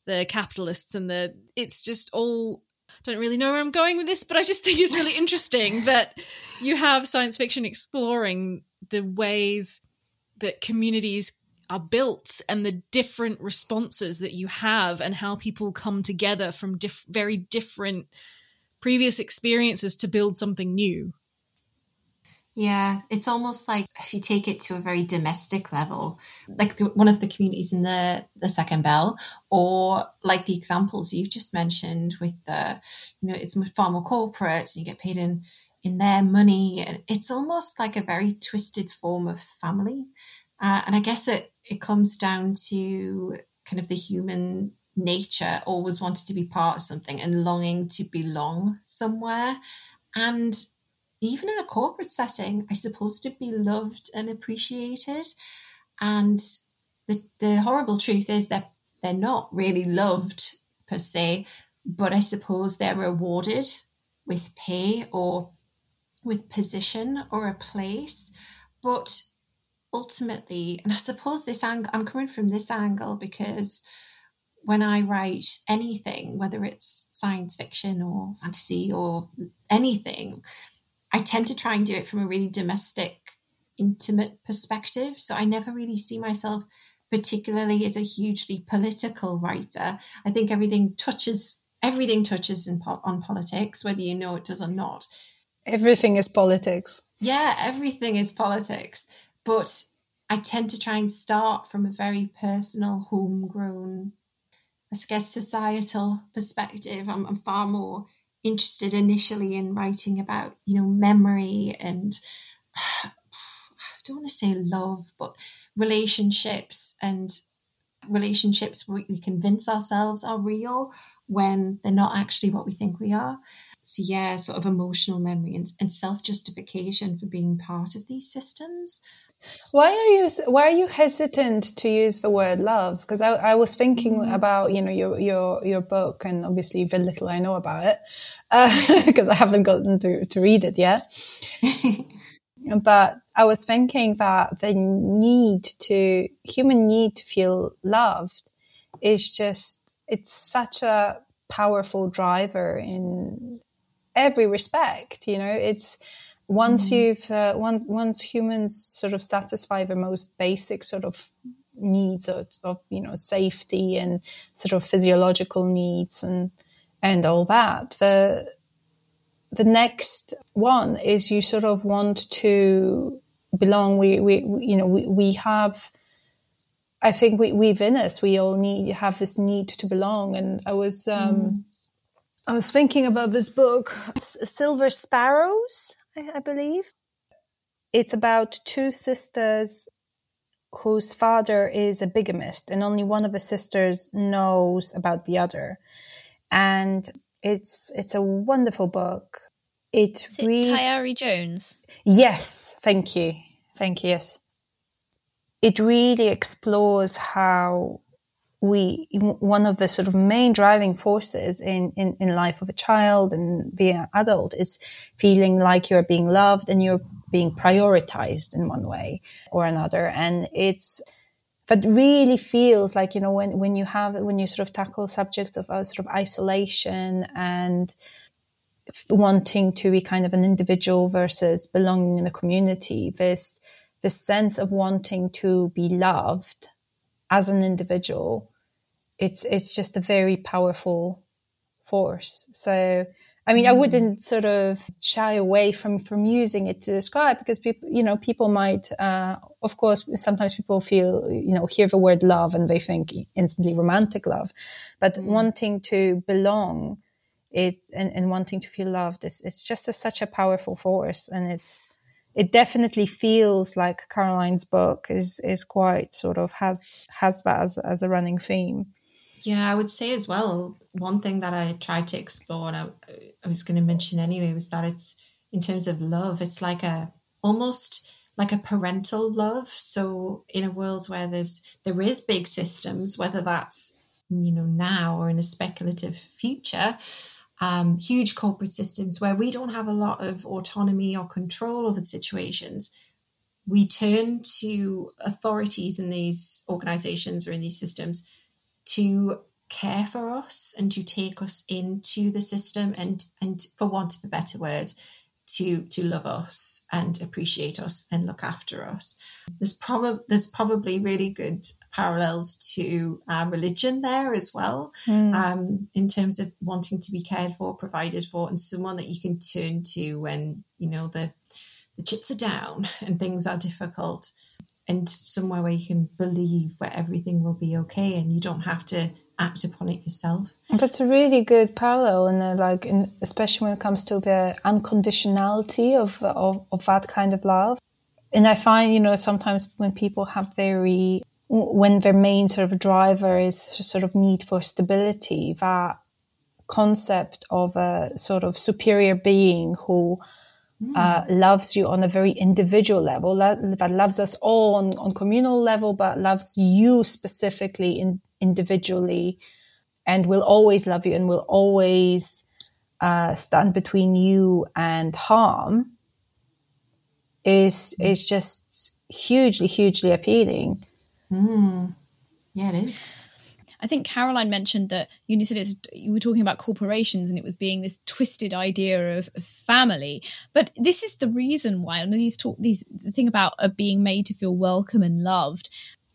D: the capitalists and the it's just all I don't really know where I'm going with this, but I just think it's really interesting *laughs* that you have science fiction exploring the ways that communities are built and the different responses that you have and how people come together from diff- very different previous experiences to build something new.
E: Yeah, it's almost like if you take it to a very domestic level, like the, one of the communities in the the second bell, or like the examples you've just mentioned with the, you know, it's far more corporate, and you get paid in in their money. It's almost like a very twisted form of family. Uh, and I guess it, it comes down to kind of the human nature, always wanted to be part of something and longing to belong somewhere. And even in a corporate setting, I suppose to be loved and appreciated. And the, the horrible truth is that they're not really loved per se, but I suppose they're rewarded with pay or with position or a place. But ultimately, and I suppose this angle, I'm coming from this angle because when I write anything, whether it's science fiction or fantasy or anything, I tend to try and do it from a really domestic, intimate perspective. So I never really see myself particularly as a hugely political writer. I think everything touches everything touches in, on politics, whether you know it does or not.
C: Everything is politics.
E: Yeah, everything is politics. But I tend to try and start from a very personal, homegrown, I guess, societal perspective. I'm, I'm far more interested initially in writing about, you know, memory and *sighs* I don't want to say love, but relationships and relationships we convince ourselves are real when they're not actually what we think we are. So yeah, sort of emotional memory and, and self justification for being part of these systems.
C: Why are you Why are you hesitant to use the word love? Because I, I, was thinking mm. about you know your your your book and obviously the little I know about it because uh, *laughs* I haven't gotten to to read it yet. *laughs* but I was thinking that the need to human need to feel loved is just it's such a powerful driver in every respect. You know, it's once mm-hmm. you've uh, once once humans sort of satisfy the most basic sort of needs of, of, you know safety and sort of physiological needs and and all that the the next one is you sort of want to belong we we you know we, we have i think we within us we all need have this need to belong and i was um mm. I was thinking about this book, Silver Sparrows, I, I believe. it's about two sisters whose father is a bigamist and only one of the sisters knows about the other. And it's it's a wonderful book. It,
F: is it Tayari Jones?
C: Yes, thank you. Thank you. Yes. It really explores how we one of the sort of main driving forces in, in, in life of a child and the adult is feeling like you're being loved and you're being prioritized in one way or another. And it's, that really feels like, you know, when, when you have, when you sort of tackle subjects of uh, sort of isolation and wanting to be kind of an individual versus belonging in a community, this, this sense of wanting to be loved as an individual, it's, it's just a very powerful force. So I mean, I mm. wouldn't sort of shy away from, from using it to describe because people, you know, people might, uh, of course, sometimes people feel, you know, hear the word love and they think instantly romantic love, but mm. wanting to belong, it's, and, and wanting to feel loved is, it's just a, such a powerful force. And it's, it definitely feels like Caroline's book is, is quite sort of has, has that as, as a running theme.
E: Yeah, I would say as well, one thing that I tried to explore and I, I was going to mention anyway was that it's in terms of love, it's like a almost like a parental love. So in a world where there's there is big systems, whether that's you know now or in a speculative future, um, huge corporate systems where we don't have a lot of autonomy or control over the situations, we turn to authorities in these organizations or in these systems to care for us and to take us into the system and and for want of a better word to to love us and appreciate us and look after us there's probably there's probably really good parallels to uh, religion there as well mm. um, in terms of wanting to be cared for provided for and someone that you can turn to when you know the the chips are down *laughs* and things are difficult and somewhere where you can believe where everything will be okay and you don't have to act upon it yourself.
C: That's a really good parallel, and like, in, especially when it comes to the unconditionality of, of of that kind of love. And I find, you know, sometimes when people have very when their main sort of driver is sort of need for stability, that concept of a sort of superior being who uh, loves you on a very individual level, that, that loves us all on, on communal level, but loves you specifically in, individually and will always love you and will always uh, stand between you and harm is, is just hugely, hugely appealing.
E: Mm. Yeah, it is.
F: I think Caroline mentioned that you said it's you were talking about corporations and it was being this twisted idea of, family. But this is the reason why and these talk these the thing about uh, being made to feel welcome and loved.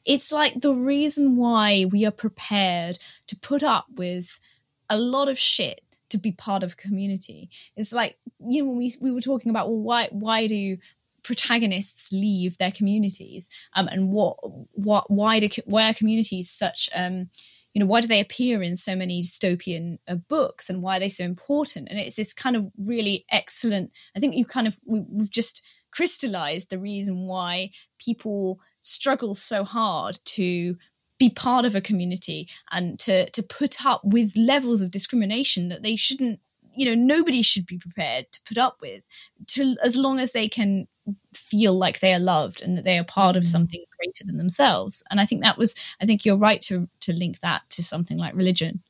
F: It's like the reason why we are prepared to put up with a lot of shit to be part of a community. It's like you know when we we were talking about well why why do protagonists leave their communities um, and what what why do why are communities such um, you know why do they appear in so many dystopian uh, books and why are they so important? And it's this kind of really excellent i think you kind of we, we've just crystallized the reason why people struggle so hard to be part of a community and to to put up with levels of discrimination that they shouldn't you know nobody should be prepared to put up with to as long as they can feel like they are loved and that they are part of mm. something greater than themselves and i think that was i think you're right to to link that to something like religion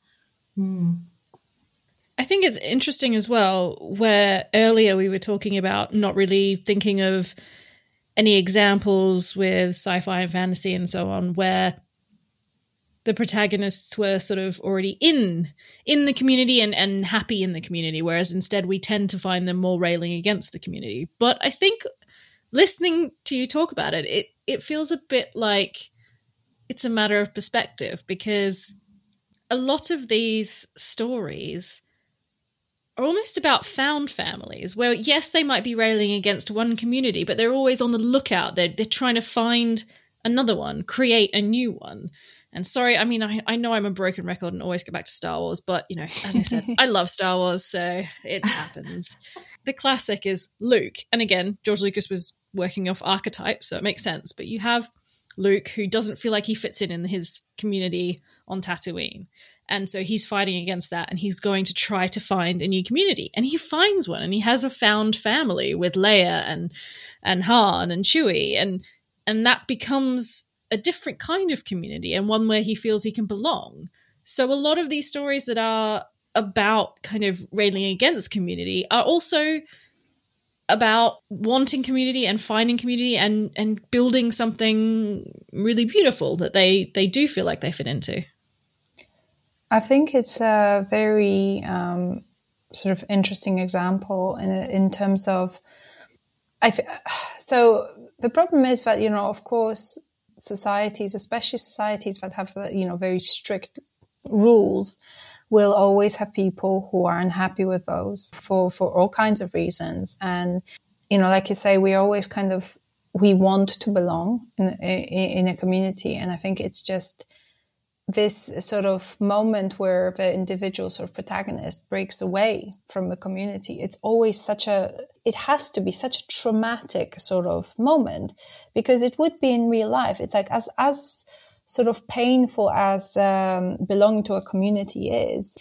E: mm.
D: I think it's interesting as well, where earlier we were talking about not really thinking of any examples with sci fi and fantasy and so on, where the protagonists were sort of already in in the community and, and happy in the community, whereas instead we tend to find them more railing against the community. But I think listening to you talk about it, it it feels a bit like it's a matter of perspective because a lot of these stories are almost about found families where yes they might be railing against one community but they're always on the lookout they're, they're trying to find another one create a new one and sorry, I mean, I, I know I'm a broken record and always go back to Star Wars, but you know, as I said, I love Star Wars, so it happens. *laughs* the classic is Luke. And again, George Lucas was working off archetypes, so it makes sense. But you have Luke who doesn't feel like he fits in in his community on Tatooine. And so he's fighting against that and he's going to try to find a new community. And he finds one and he has a found family with Leia and and Han and Chewie and and that becomes a different kind of community and one where he feels he can belong. So a lot of these stories that are about kind of railing against community are also about wanting community and finding community and and building something really beautiful that they they do feel like they fit into.
C: I think it's a very um, sort of interesting example in in terms of I so the problem is that you know of course societies, especially societies that have uh, you know very strict rules, will always have people who are unhappy with those for, for all kinds of reasons. And, you know, like you say, we always kind of, we want to belong in, in, in a community. And I think it's just this sort of moment where the individual sort of protagonist breaks away from the community. It's always such a, it has to be such a traumatic sort of moment because it would be in real life. It's like as, as, sort of painful as um, belonging to a community is,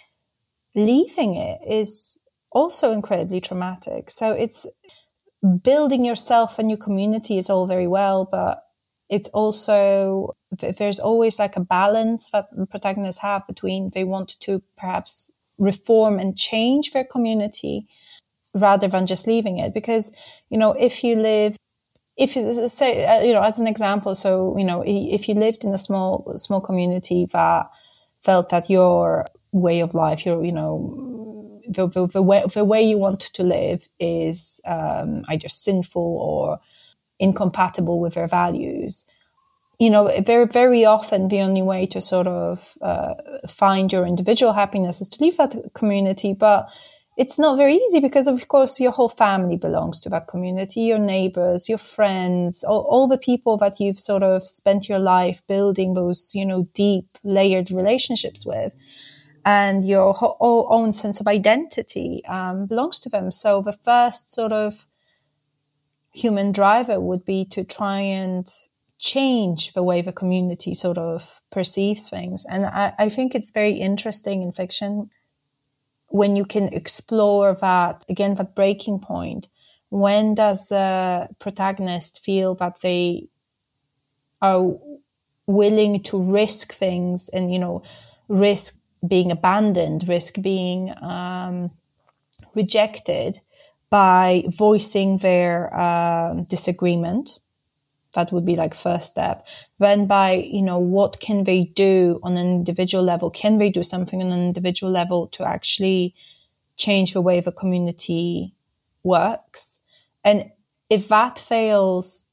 C: leaving it is also incredibly traumatic. So it's building yourself a new community is all very well, but it's also there's always like a balance that the protagonists have between they want to perhaps reform and change their community rather than just leaving it. Because you know if you live if you say, uh, you know, as an example, so, you know, if you lived in a small, small community that felt that your way of life, your, you know, the, the, the way, the way you want to live is um, either sinful or incompatible with their values. You know, very, very often the only way to sort of uh, find your individual happiness is to leave that community. But it's not very easy because of course your whole family belongs to that community your neighbors your friends all, all, the people that you've sort of spent your life building those you know deep layered relationships with and your whole, own sense of identity um, belongs to them so the first sort of human driver would be to try and change the way the community sort of perceives things. And I, I think it's very interesting in fiction when you can explore that again that breaking point. When does a protagonist feel that they are willing to risk things and you know risk being abandoned risk being um, rejected by voicing their um, disagreement. That would be like first step. Then by you know what can they do on an individual level? Can they do something on an individual level to actually change the way the community works? And if that fails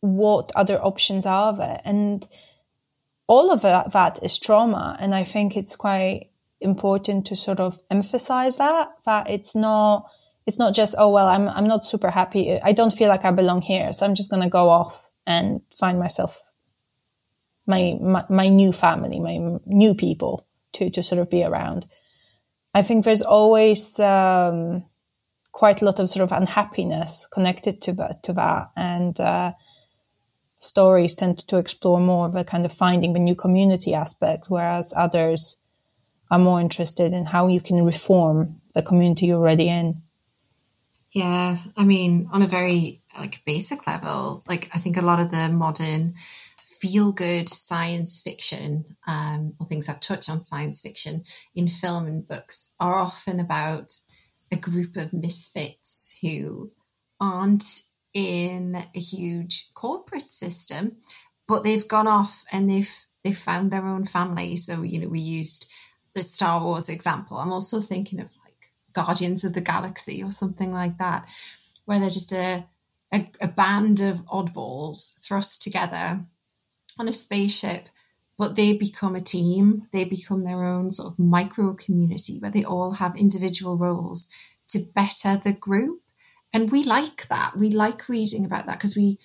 C: what other options are there? And all of that, that is trauma. And i think it's quite important to sort of emphasize that that it's not it's not just oh well i'm i'm not super happy i don't feel like i belong here so i'm just going to go off and find myself my, my, my new family, my new people to to sort of be around. I think there's always um, quite a lot of sort of unhappiness connected to that, to that, and uh, stories tend to explore more of a kind of finding the new community aspect, whereas others are more interested in how you can reform the community you're already in.
E: Yeah, I mean, on a very like basic level, like I think a lot of the modern feel good science fiction um, or things that touch on science fiction in film and books are often about a group of misfits who aren't in a huge corporate system, but they've gone off and they've they've found their own family. So you know, we used the Star Wars example. I'm also thinking of Guardians of the Galaxy or something like that, where they're just a, a, a band of oddballs thrust together on a spaceship, but they become a team. They become their own sort of micro community where they all have individual roles to better the group. And we like that. We like reading about that because we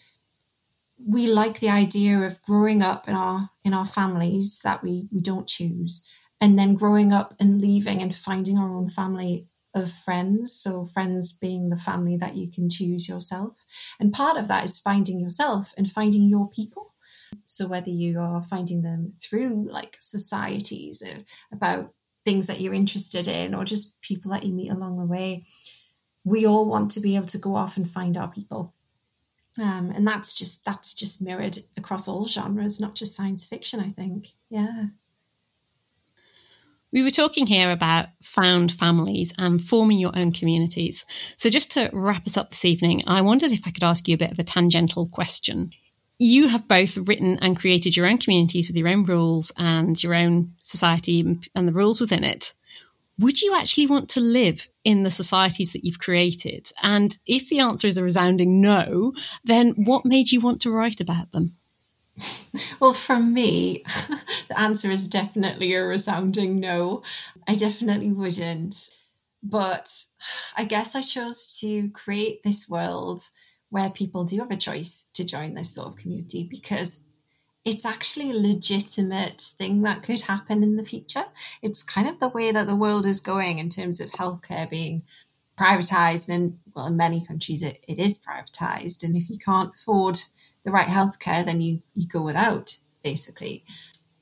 E: we like the idea of growing up in our in our families that we we don't choose and then growing up and leaving and finding our own family of friends. So, friends being the family that you can choose yourself. And part of that is finding yourself and finding your people. So, whether you are finding them through like societies about things that you're interested in or just people that you meet along the way, we all want to be able to go off and find our people. Um, and that's just that's just mirrored across all genres, not just science fiction. I think, yeah.
B: We were talking here about found families and forming your own communities. So, just to wrap us up this evening, I wondered if I could ask you a bit of a tangential question. You have both written and created your own communities with your own rules and your own society and the rules within it. Would you actually want to live in the societies that you've created? And if the answer is a resounding no, then what made you want to write about them? *laughs*
E: Well, from me, *laughs* the answer is definitely a resounding no. I definitely wouldn't. But *sighs* I guess I chose to create this world where people do have a choice to join this sort of community because it's actually a legitimate thing that could happen in the future. It's kind of the way that the world is going in terms of healthcare being privatized. And well, in many countries, it, it is privatized. And if you can't afford the right healthcare, then you, you go without, basically.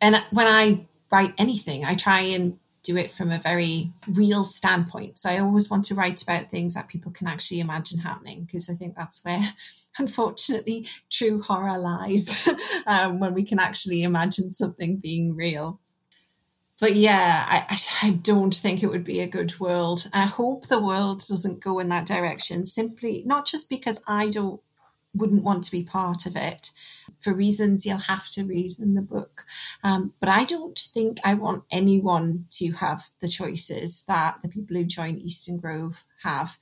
E: And when I write anything, I try and do it from a very real standpoint. So I always want to write about things that people can actually imagine happening because I think that's where, *laughs* unfortunately, true horror lies *laughs* um, when we can actually imagine something being real. But yeah, I, I don't think it would be a good world. I hope the world doesn't go in that direction simply, not just because I don't wouldn't want to be part of it for reasons you'll have to read in the book. Um, but I don't think I want anyone to have the choices that the people who join Eastern Grove have.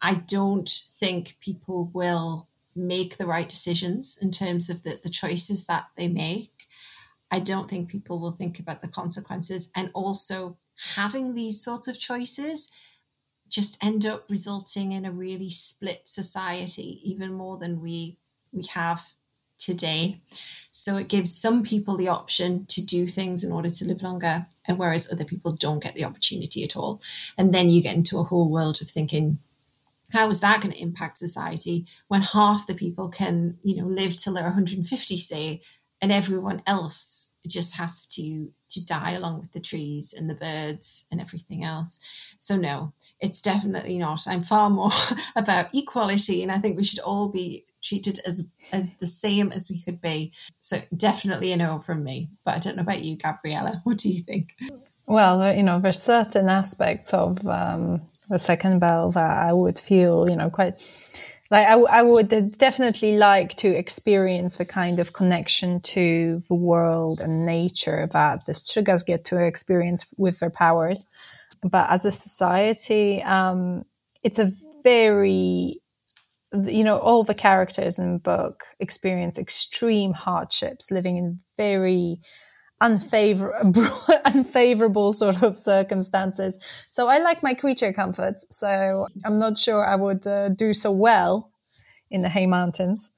E: I don't think people will make the right decisions in terms of the, the choices that they make. I don't think people will think about the consequences. And also, having these sorts of choices just end up resulting in a really split society, even more than we we have today. So it gives some people the option to do things in order to live longer, and whereas other people don't get the opportunity at all. And then you get into a whole world of thinking, how is that going to impact society when half the people can, you know, live till they're 150, say, and everyone else just has to to die along with the trees and the birds and everything else. So no, it's definitely not. I'm far more *laughs* about equality, and I think we should all be treated as as the same as we could be. So definitely a no from me. But I don't know about you, Gabriela. What do you think?
C: Well, you know, there's certain aspects of um, the second bell that I would feel, you know, quite like I, I would definitely like to experience the kind of connection to the world and nature that the Strzygas get to experience with their powers. But as a society, um, it's a very you know, all the characters in the book experience extreme hardships, living in very unfavorable, *laughs* unfavorable sort of circumstances. So I like my creature comforts. So I'm not sure I would uh, do so well in the Hay Mountains.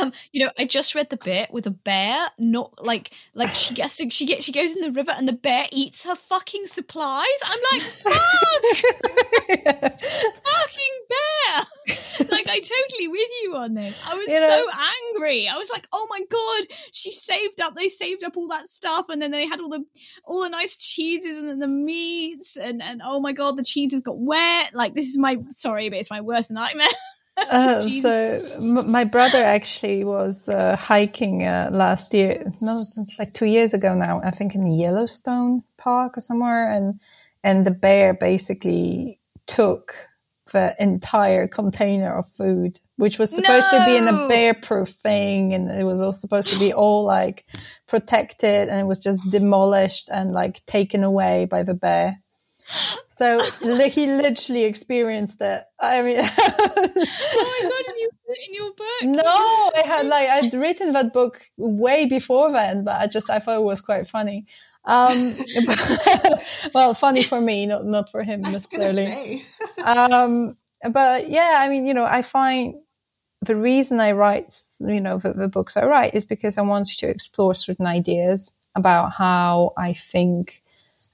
F: Um, you know, I just read the bit with a bear, not like like she *laughs* gets to, she gets she goes in the river and the bear eats her fucking supplies. I'm like, fuck, *laughs* fucking bear. like I totally with you on this. I was you know, so angry. I was like, oh my god, she saved up. They saved up all that stuff, and then they had all the all the nice cheeses and then the meats, and and oh my god, the cheeses got wet. Like this is my sorry, but it's my worst nightmare. *laughs*
C: Uh, *laughs* so m- my brother actually was uh, hiking uh, last year, no, like two years ago now. I think in Yellowstone Park or somewhere, and and the bear basically took the entire container of food, which was supposed no! to be in a bear-proof thing, and it was all supposed to be all like protected, and it was just demolished and like taken away by the bear. So he literally experienced it. I mean, *laughs*
F: oh my god! you put in your book?
C: No, I had like I'd written that book way before then, but I just I thought it was quite funny. Um, but, *laughs* well, funny for me, not not for him necessarily. *laughs* um, but yeah, I mean, you know, I find the reason I write, you know, the, the books I write is because I want to explore certain ideas about how I think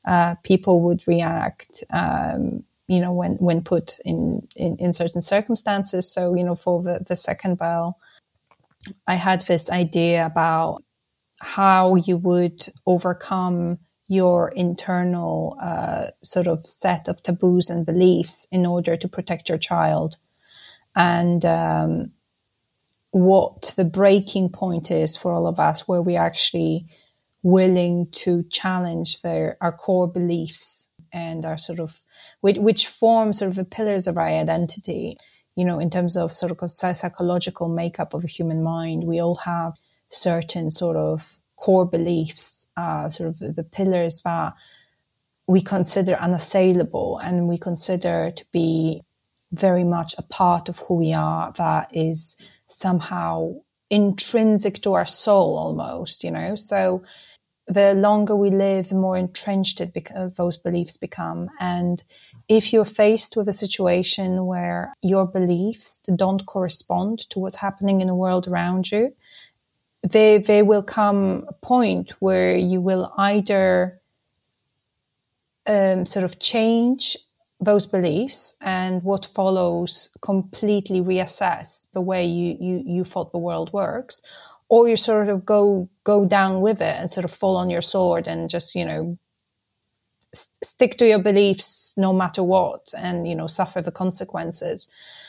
C: uh, people would react, um, you know, when, when put in, in, in certain circumstances. So, you know, for the, the second bell, I had this idea about how you would overcome your internal uh, sort of set of taboos and beliefs in order to protect your child. And um, what the breaking point is for all of us, where we actually willing to challenge their our core beliefs and our sort of which, which form sort of the pillars of our identity. You know in terms of sort of psychological makeup of a human mind we all have certain sort of core beliefs uh, sort of the, the pillars that we consider unassailable and we consider to be very much a part of who we are that is somehow intrinsic to our soul almost you know? So the longer we live, the more entrenched it beca- those beliefs become. And if you're faced with a situation where your beliefs don't correspond to what's happening in the world around you, they, they will come a point where you will either um, sort of change those beliefs and what follows completely reassess the way you, you, you thought the world works, or you sort of go go down with it and sort of fall on your sword and just you know st- stick to your beliefs no matter what and you know suffer the consequences.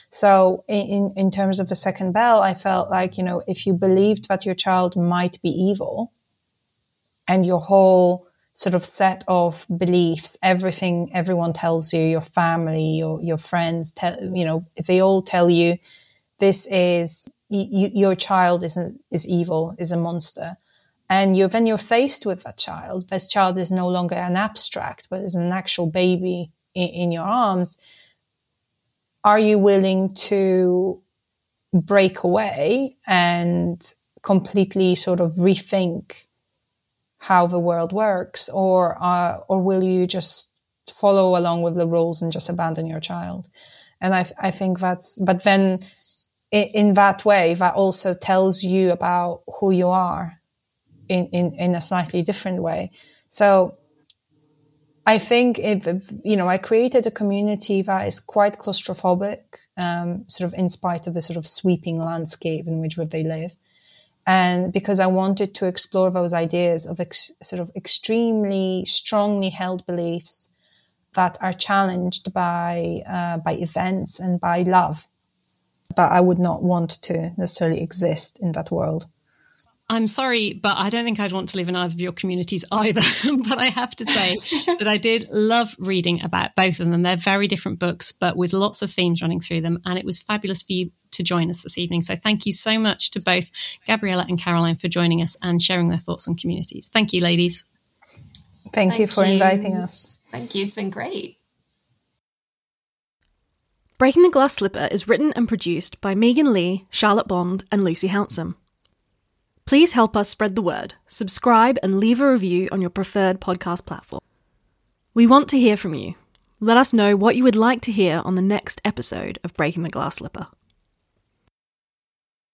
C: So in in terms of the second bell i felt like you know if you believed that your child might be evil and your whole sort of set of beliefs everything everyone tells you your family your your friends tell you know they all tell you this is you, your child is is evil, is a monster, and you then you're faced with that child. This child is no longer an abstract, but is an actual baby in, in your arms. Are you willing to break away and completely sort of rethink how the world works, or uh, or will you just follow along with the rules and just abandon your child? And I, I think that's, but then in, that way, that also tells you about who you are in, in, in a slightly different way. So I think if, you know, I created a community that is quite claustrophobic, um, sort of in spite of the sort of sweeping landscape in which they live. And because I wanted to explore those ideas of ex- sort of extremely strongly held beliefs that are challenged by, uh, by events and by love but I would not want to necessarily exist in that world.
B: I'm sorry, but I don't think I'd want to live in either of your communities either. *laughs* but I have to say *laughs* that I did love reading about both of them. They're very different books, but with lots of themes running through them. And it was fabulous for you to join us this evening. So thank you so much to both Gabriela and Caroline for joining us and sharing their thoughts on communities. Thank you, ladies.
C: Thank, Thank you for you. inviting us.
E: Thank you. It's been great.
A: Breaking the Glass Slipper is written and produced by Megan Leigh, Charlotte Bond, and Lucy Hounsom. Please help us spread the word, subscribe, and leave a review on your preferred podcast platform. We want to hear from you. Let us know what you would like to hear on the next episode of Breaking the Glass Slipper.